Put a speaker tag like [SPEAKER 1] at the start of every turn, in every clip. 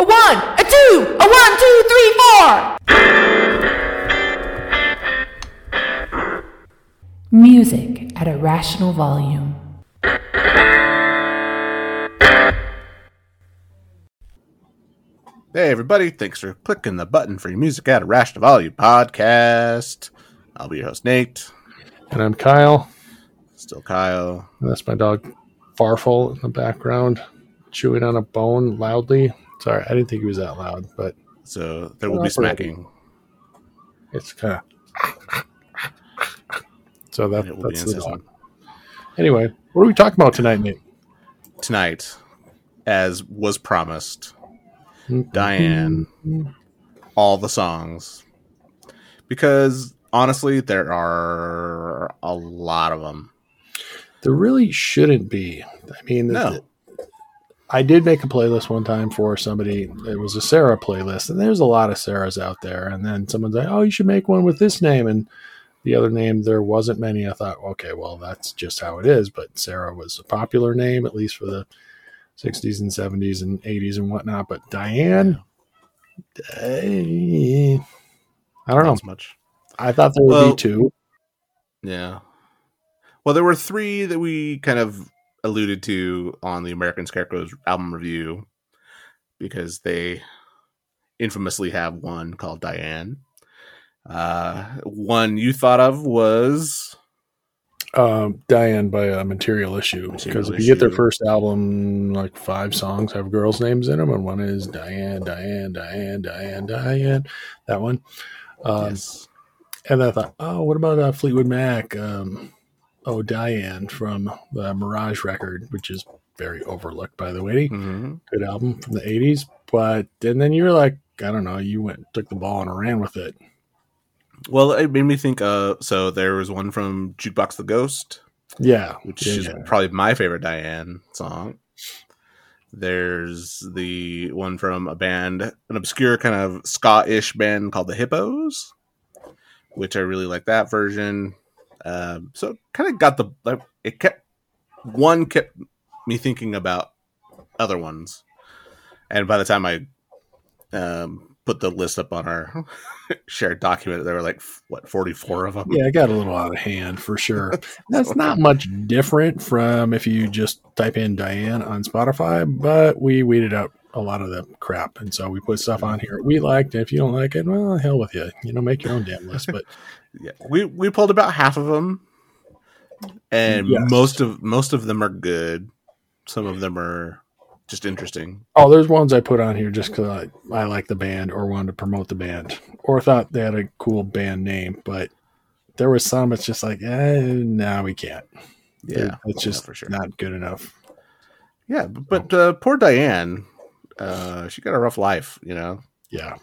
[SPEAKER 1] A one, a two, a one, two, three, four. Music at a rational volume.
[SPEAKER 2] Hey, everybody. Thanks for clicking the button for your Music at a Rational Volume podcast. I'll be your host, Nate.
[SPEAKER 3] And I'm Kyle.
[SPEAKER 2] Still Kyle.
[SPEAKER 3] And that's my dog Farfel in the background, chewing on a bone loudly. Sorry, I didn't think it was that loud, but
[SPEAKER 2] So there will be smacking.
[SPEAKER 3] it's kind of. So that,
[SPEAKER 2] will be
[SPEAKER 3] that's the dog. Anyway, what are we talking about tonight, Nate?
[SPEAKER 2] Tonight, as was promised, mm-hmm. Diane, all the songs. Because honestly, there are a lot of them.
[SPEAKER 3] There really shouldn't be. I mean,
[SPEAKER 2] No.
[SPEAKER 3] Th- I did make a playlist one time for somebody. It was a Sarah playlist, and there's a lot of Sarahs out there. And then someone's like, "Oh, you should make one with this name." And the other name, there wasn't many. I thought, okay, well, that's just how it is. But Sarah was a popular name, at least for the 60s and 70s and 80s and whatnot. But Diane, I don't know.
[SPEAKER 2] As much.
[SPEAKER 3] I thought there would
[SPEAKER 2] Well-
[SPEAKER 3] be two.
[SPEAKER 2] Yeah. Well, there were three that we kind of alluded to on the American Scarecrows album review because they infamously have one called Diane. Uh, one you thought of was
[SPEAKER 3] um, Diane by a material issue because if you get their first album, like five songs have girls' names in them, and one is Diane, Diane, Diane, Diane, Diane. That one. Um,
[SPEAKER 2] yes.
[SPEAKER 3] And I thought, oh, what about uh, Fleetwood Mac? Um, oh, Diane from the Mirage record, which is very overlooked, by the way.
[SPEAKER 2] Mhm.
[SPEAKER 3] Good album from the '80s. But and then you were like, I don't know, you went took the ball and ran with it.
[SPEAKER 2] Well, it made me think. Uh, so there was one from Jukebox the Ghost,
[SPEAKER 3] Yeah,
[SPEAKER 2] which
[SPEAKER 3] yeah,
[SPEAKER 2] is
[SPEAKER 3] yeah.
[SPEAKER 2] probably my favorite Diane song. There's the one from a band, an obscure kind of ska-ish band called the Hippos, which I really like that version. Um, so kind of got the like, it kept one kept me thinking about other ones, and by the time I um, put the list up on our shared document, there were like what forty four of them.
[SPEAKER 3] Yeah, it got a little out of hand for sure. That's not much different from if you just type in Diane on Spotify, but we weeded out a lot of the crap. And so we put stuff on here we liked. And if you don't like it, well, hell with you. You know, make your own damn list. But
[SPEAKER 2] yeah we we pulled about half of them and
[SPEAKER 3] Yes.
[SPEAKER 2] most of most of them are good some of them are just interesting
[SPEAKER 3] oh, there's ones I put on here just because I, I like the band or wanted to promote the band or thought they had a cool band name. But there was some it's just like, eh, no, we can't.
[SPEAKER 2] yeah
[SPEAKER 3] It's just
[SPEAKER 2] for sure
[SPEAKER 3] not good enough.
[SPEAKER 2] yeah but uh, poor diane uh she got a rough life you know
[SPEAKER 3] Yeah.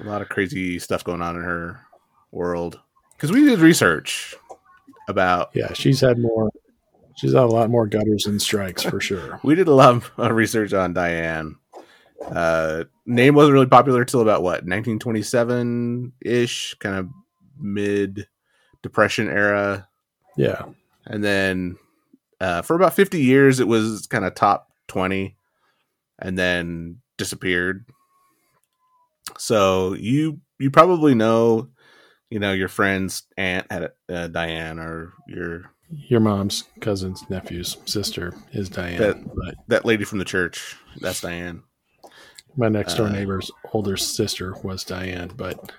[SPEAKER 2] a lot of crazy stuff going on in her world because we did research about
[SPEAKER 3] Yeah. She's had more, she's had a lot more gutters and strikes for sure.
[SPEAKER 2] we did a lot of research on diane uh name wasn't really popular till about what 1927 ish kind of mid depression era
[SPEAKER 3] Yeah.
[SPEAKER 2] and then uh, for about 50 years it was kind of top 20 and then disappeared so you you probably know you know your friend's aunt had uh, diane or your
[SPEAKER 3] Your mom's cousin's nephew's sister is Diane,
[SPEAKER 2] That-
[SPEAKER 3] but
[SPEAKER 2] that lady from the church that's diane
[SPEAKER 3] my next door
[SPEAKER 2] uh,
[SPEAKER 3] neighbor's older sister was Diane. But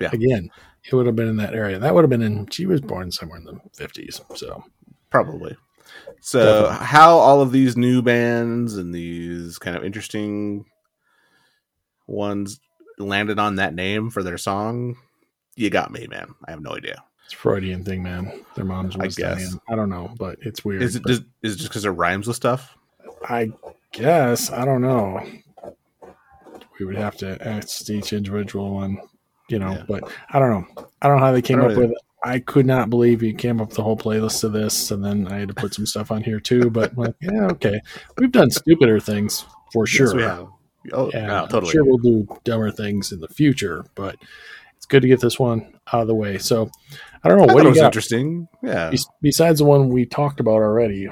[SPEAKER 2] Yeah.
[SPEAKER 3] again, it would have been in that area. That would have been in. She was born somewhere in the fifties, so
[SPEAKER 2] probably so
[SPEAKER 3] Definitely.
[SPEAKER 2] how all of these new bands and these kind of interesting ones landed on that name for their song you got me man i have no idea
[SPEAKER 3] it's a Freudian thing, man. Their mom's
[SPEAKER 2] I guess.
[SPEAKER 3] I don't know, but it's weird.
[SPEAKER 2] is it just, is it just because it rhymes with stuff
[SPEAKER 3] I guess I don't know. We would have to ask each individual one, you know.
[SPEAKER 2] Yeah.
[SPEAKER 3] But I don't know. I don't know how they came up with it. I could not believe you came up with the whole playlist of this, and then I had to put some stuff on here too. But like, yeah, okay, we've done stupider things for sure.
[SPEAKER 2] Yes, we have. Oh,
[SPEAKER 3] And
[SPEAKER 2] no,
[SPEAKER 3] I'm
[SPEAKER 2] totally.
[SPEAKER 3] sure we'll do dumber things in the future, but it's good to get this one out of the way. So I don't know
[SPEAKER 2] I
[SPEAKER 3] what
[SPEAKER 2] thought
[SPEAKER 3] do you
[SPEAKER 2] was
[SPEAKER 3] got
[SPEAKER 2] interesting. Yeah.
[SPEAKER 3] Bes- besides the one we talked about already.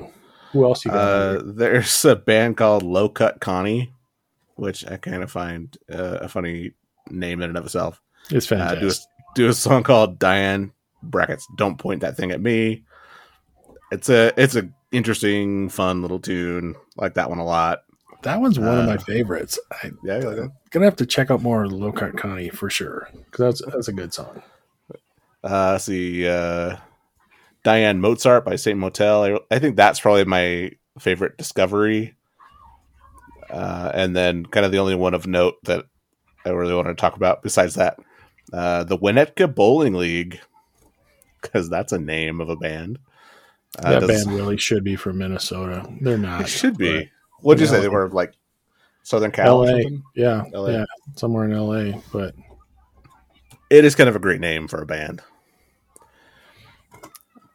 [SPEAKER 3] Who else you got?
[SPEAKER 2] Uh, there's a band called Low Cut Connie. which I kind of find uh, a funny name in and of itself.
[SPEAKER 3] It's
[SPEAKER 2] Uh,
[SPEAKER 3] fantastic.
[SPEAKER 2] do a do a song called Diane brackets. Don't point that thing at me. It's a it's a interesting, fun little tune. Like that one a lot.
[SPEAKER 3] that one's one of my
[SPEAKER 2] uh,
[SPEAKER 3] favorites. I,
[SPEAKER 2] Yeah, like that?
[SPEAKER 3] gonna have to check out more of Low Cut Connie for sure because that's that's a good song.
[SPEAKER 2] Uh, see, uh, Diane Mozart by Saint Motel. I, I think that's probably my favorite discovery. Uh, and then, kind of the only one of note that I really want to talk about besides that, uh, the Winnetka Bowling League, because that's a name of a band. Uh,
[SPEAKER 3] that band really should be from Minnesota. They're not.
[SPEAKER 2] it should be. What'd you say? They were like Southern Cal.
[SPEAKER 3] LA. Yeah,
[SPEAKER 2] LA.
[SPEAKER 3] yeah, somewhere in LA. But
[SPEAKER 2] It is kind of a great name for a band.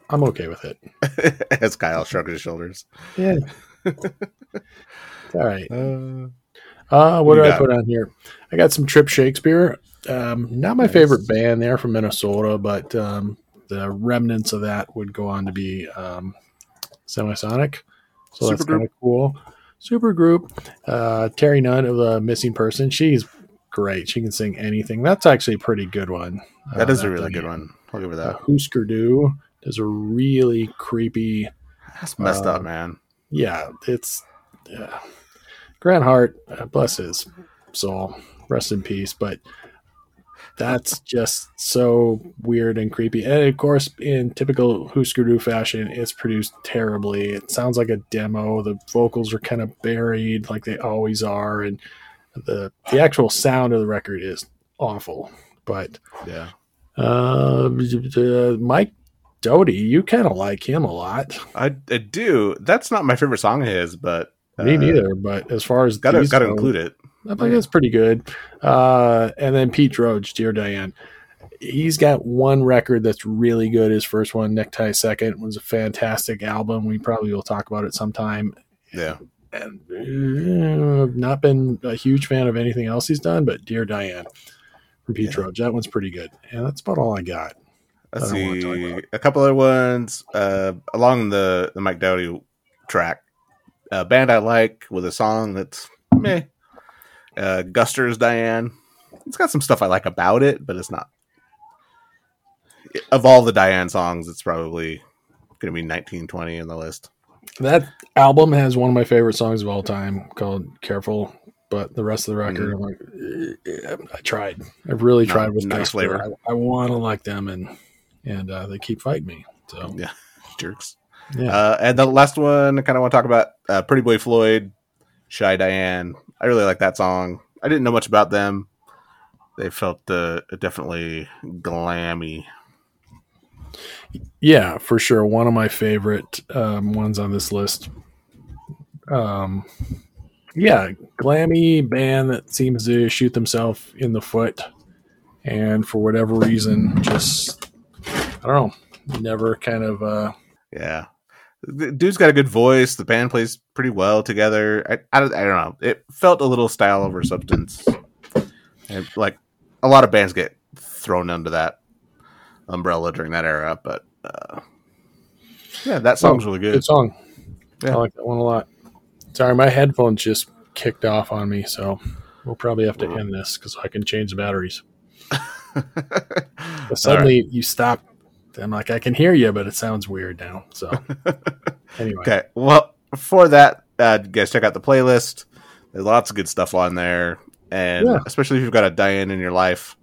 [SPEAKER 3] I'm okay with it.
[SPEAKER 2] As Kyle shrugs his shoulders.
[SPEAKER 3] Yeah. All right.
[SPEAKER 2] Uh,
[SPEAKER 3] Uh, what
[SPEAKER 2] do
[SPEAKER 3] did I put on here? I got some Trip Shakespeare. Um, not my
[SPEAKER 2] Nice.
[SPEAKER 3] favorite band there from Minnesota, but um, the remnants of that would go on to be um, Semisonic. So that's kind of cool. Supergroup. Uh, Terri Nunn of the Missing Person. She's great. She can sing anything. That's actually a pretty good one.
[SPEAKER 2] that
[SPEAKER 3] Uh,
[SPEAKER 2] is a really good one. I'll give her
[SPEAKER 3] Uh,
[SPEAKER 2] that.
[SPEAKER 3] Husker Du does a really creepy
[SPEAKER 2] That's messed
[SPEAKER 3] uh,
[SPEAKER 2] up, man.
[SPEAKER 3] yeah, it's yeah. Grant Hart, uh, bless his soul, rest in peace. But that's just so weird and creepy. And of course, in typical Husker Du fashion, it's produced terribly. It sounds like a demo. The vocals are kind of buried, like they always are, and the the actual sound of the record is awful. But
[SPEAKER 2] Yeah.
[SPEAKER 3] uh, uh, Mike Doughty, you kind of like him a lot.
[SPEAKER 2] I, I do. That's not my favorite song of his, but
[SPEAKER 3] Me neither. But as far as
[SPEAKER 2] Gotta gotta
[SPEAKER 3] go-
[SPEAKER 2] include it.
[SPEAKER 3] I think that's pretty good. Uh, and then Pete Droge, Dear Diane. He's got one record that's really good. His first one, Necktie Second, was a fantastic album. We probably will talk about it sometime.
[SPEAKER 2] Yeah.
[SPEAKER 3] And uh, I've not been a huge fan of anything else he's done, but Dear Diane from Pete
[SPEAKER 2] Yeah.
[SPEAKER 3] Droge, that one's pretty good. And that's about all I got.
[SPEAKER 2] Let's
[SPEAKER 3] I don't wanna talk
[SPEAKER 2] see a couple other ones uh, along the the Mike Doughty track. A band I like with a song that's meh. Uh, Guster's Diane. It's got some stuff I like about it, but it's not. Of all the Diane songs, it's probably going to be 1920 in the list.
[SPEAKER 3] That album has one of my favorite songs of all time called Careful. But the rest of the record, I'm like, eh, I tried. I've really
[SPEAKER 2] No,
[SPEAKER 3] tried with
[SPEAKER 2] nice flavor.
[SPEAKER 3] I, I want to like them, and and uh, they keep fighting me. So
[SPEAKER 2] Yeah. Jerks.
[SPEAKER 3] yeah,
[SPEAKER 2] Uh, and the last one I kind of want to talk about uh, Pretty Boy Floyd, Shy Diane. I really like that song. I didn't know much about them. They felt uh, definitely glammy.
[SPEAKER 3] yeah, for sure. One of my favorite um, ones on this list. Um, yeah, glammy band that seems to shoot themselves in the foot, and for whatever reason, just I don't know, never kind of. Uh,
[SPEAKER 2] Yeah. The dude's got a good voice. The band plays pretty well together. I, I, don't- I don't know. It felt a little style over substance. And, like a lot of bands get thrown under that umbrella during that era, but uh, yeah, that song's really good.
[SPEAKER 3] Good song.
[SPEAKER 2] Yeah.
[SPEAKER 3] I like that one a lot. Sorry, my headphones just kicked off on me, so we'll probably have to end this because I can change the batteries. Suddenly you stop. I'm like, I can hear you, but it sounds weird now. So anyway,
[SPEAKER 2] Okay. Well, for that, uh, guys, check out the playlist. There's lots of good stuff on there, and
[SPEAKER 3] Yeah.
[SPEAKER 2] especially if you've got a Diane in your life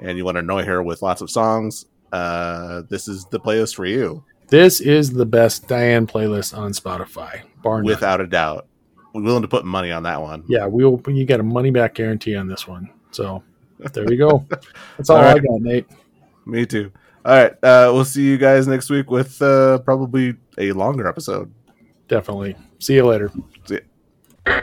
[SPEAKER 2] and you want to annoy her with lots of songs, uh, this is the playlist for you,
[SPEAKER 3] this is the best Diane playlist on Spotify, bar none.
[SPEAKER 2] without a doubt. We're willing to put money on that one.
[SPEAKER 3] Yeah, we'll. You get a money back guarantee on this one. So there you go. That's all,
[SPEAKER 2] All
[SPEAKER 3] I got, Nate.
[SPEAKER 2] Me too. All right. Uh, we'll see you guys next week with uh, probably a longer episode.
[SPEAKER 3] Definitely. See you later.
[SPEAKER 2] See ya.